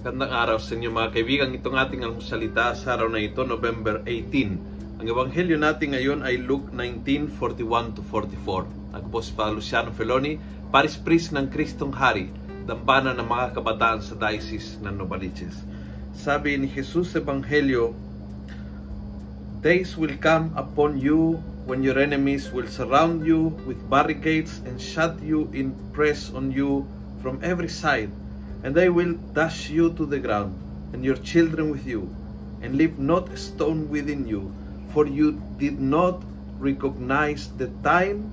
Magandang araw sa inyo mga kaibigan. Itong ating almusalita sa araw na ito, November 18. Ang ebanghelyo natin ngayon ay Luke 19:41 to 44. Ako po si Father Luciano Feloni, Paris Priest ng Kristong Hari, dambana ng mga kabataan sa Diocese ng Novaliches. Sabi ni Jesus sa ebanghelyo, Days will come upon you when your enemies will surround you with barricades and shut you in press on you from every side, and they will dash you to the ground, and your children with you, and leave not a stone within you, for you did not recognize the time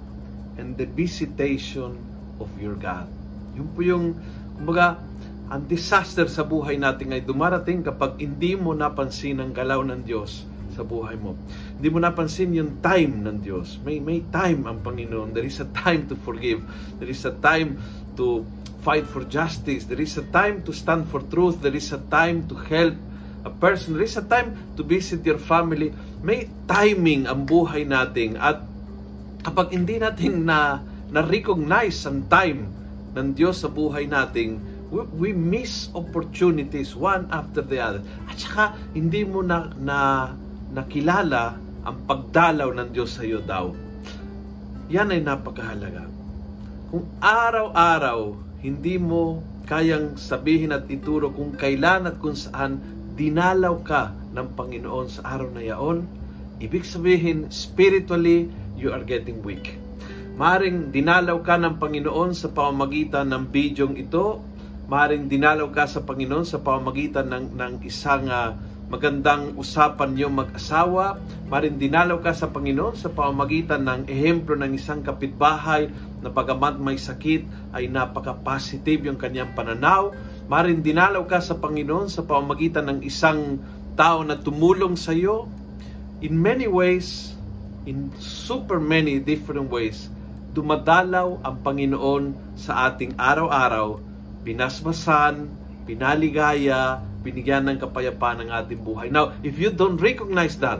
and the visitation of your God. Yun po yung, kumbaga, ang disaster sa buhay natin ay dumarating kapag hindi mo napansin ang galaw ng Diyos sa buhay mo. Hindi mo napansin yung time ng Diyos. May may time ang Panginoon. There is a time to forgive. There is a time to fight for justice. There is a time to stand for truth. There is a time to help a person. There is a time to visit your family. May timing ang buhay natin at kapag hindi natin na na-recognize ang time ng Diyos sa buhay natin, we, we miss opportunities one after the other. At saka hindi mo na, na nakilala ang pagdalaw ng Diyos sa iyo daw. Yan ay napakahalaga. Kung araw-araw hindi mo kayang sabihin at ituro kung kailan at kung saan dinalaw ka ng Panginoon sa araw na yaon, ibig sabihin, spiritually, you are getting weak. Maring dinalaw ka ng Panginoon sa pamamagitan ng bidyong ito, maring dinalaw ka sa Panginoon sa pamamagitan ng, ng isang uh, magandang usapan niyo mag-asawa, maring dinalaw ka sa Panginoon sa pamamagitan ng ehemplo ng isang kapitbahay na pagamat may sakit ay napaka-positive yung kanyang pananaw, maring dinalaw ka sa Panginoon sa pamamagitan ng isang tao na tumulong sa iyo. In many ways, in super many different ways, dumadalaw ang Panginoon sa ating araw-araw, binasbasan, pinaligaya, binigyan ng kapayapaan ng ating buhay. Now, if you don't recognize that,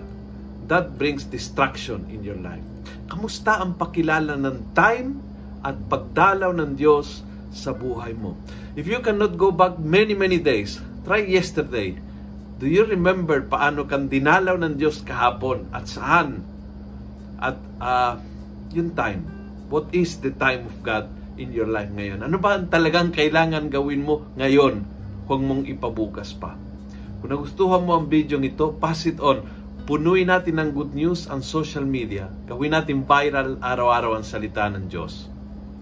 that brings destruction in your life. Kamusta ang pakilala ng time at pagdalaw ng Diyos sa buhay mo? If you cannot go back many, many days, try yesterday. Do you remember paano kang dinalaw ng Diyos kahapon at saan? At uh, yung time. What is the time of God in your life ngayon? Ano ba ang talagang kailangan gawin mo ngayon? Huwag mong ipabukas pa. Kung nagustuhan mo ang video ito, pass it on. Punuin natin ng good news ang social media. Gawin natin viral araw-araw ang salita ng Diyos.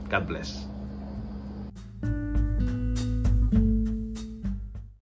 God bless.